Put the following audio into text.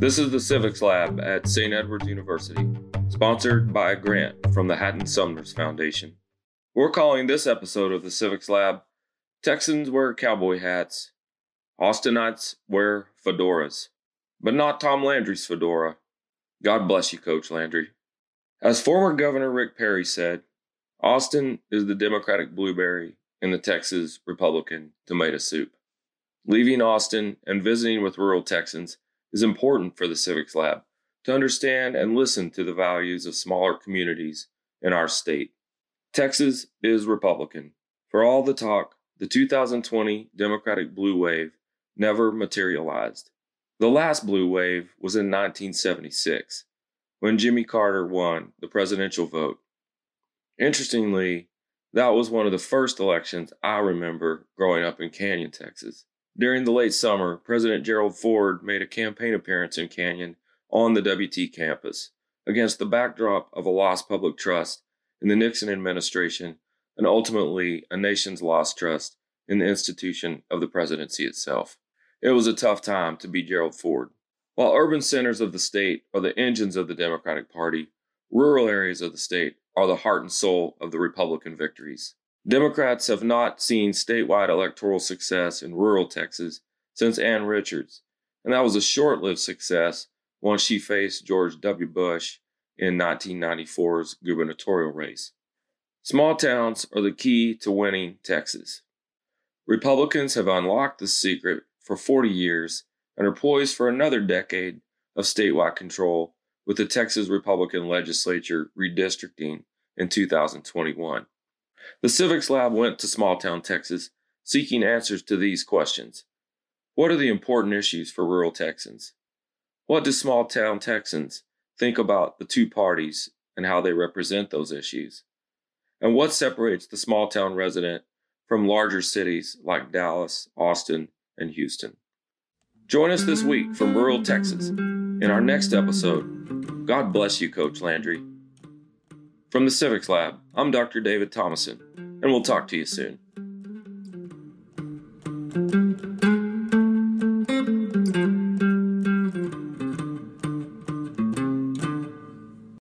This is the Civics Lab at St. Edward's University, sponsored by a grant from the Hatton Sumners Foundation. We're calling this episode of the Civics Lab Texans Wear Cowboy Hats, Austinites Wear Fedoras, but not Tom Landry's fedora. God bless you, Coach Landry. As former Governor Rick Perry said, Austin is the Democratic blueberry in the Texas Republican tomato soup. Leaving Austin and visiting with rural Texans is important for the Civics Lab to understand and listen to the values of smaller communities in our state. Texas is Republican. For all the talk, the 2020 Democratic blue wave never materialized. The last blue wave was in 1976 when Jimmy Carter won the presidential vote. Interestingly, that was one of the first elections I remember growing up in Canyon, Texas. During the late summer, President Gerald Ford made a campaign appearance in Canyon on the WT campus against the backdrop of a lost public trust in the Nixon administration and ultimately a nation's lost trust in the institution of the presidency itself. It was a tough time to be Gerald Ford. While urban centers of the state are the engines of the Democratic Party, rural areas of the state are the heart and soul of the Republican victories. Democrats have not seen statewide electoral success in rural Texas since Ann Richards, and that was a short lived success once she faced George W. Bush in 1994's gubernatorial race. Small towns are the key to winning Texas. Republicans have unlocked the secret for 40 years and are poised for another decade of statewide control with the Texas Republican legislature redistricting in 2021. The Civics Lab went to small town Texas seeking answers to these questions. What are the important issues for rural Texans? What do small town Texans think about the two parties and how they represent those issues? And what separates the small town resident from larger cities like Dallas, Austin, and Houston? Join us this week from rural Texas in our next episode. God bless you, Coach Landry. From the Civics Lab, I'm Dr. David Thomason, and we'll talk to you soon.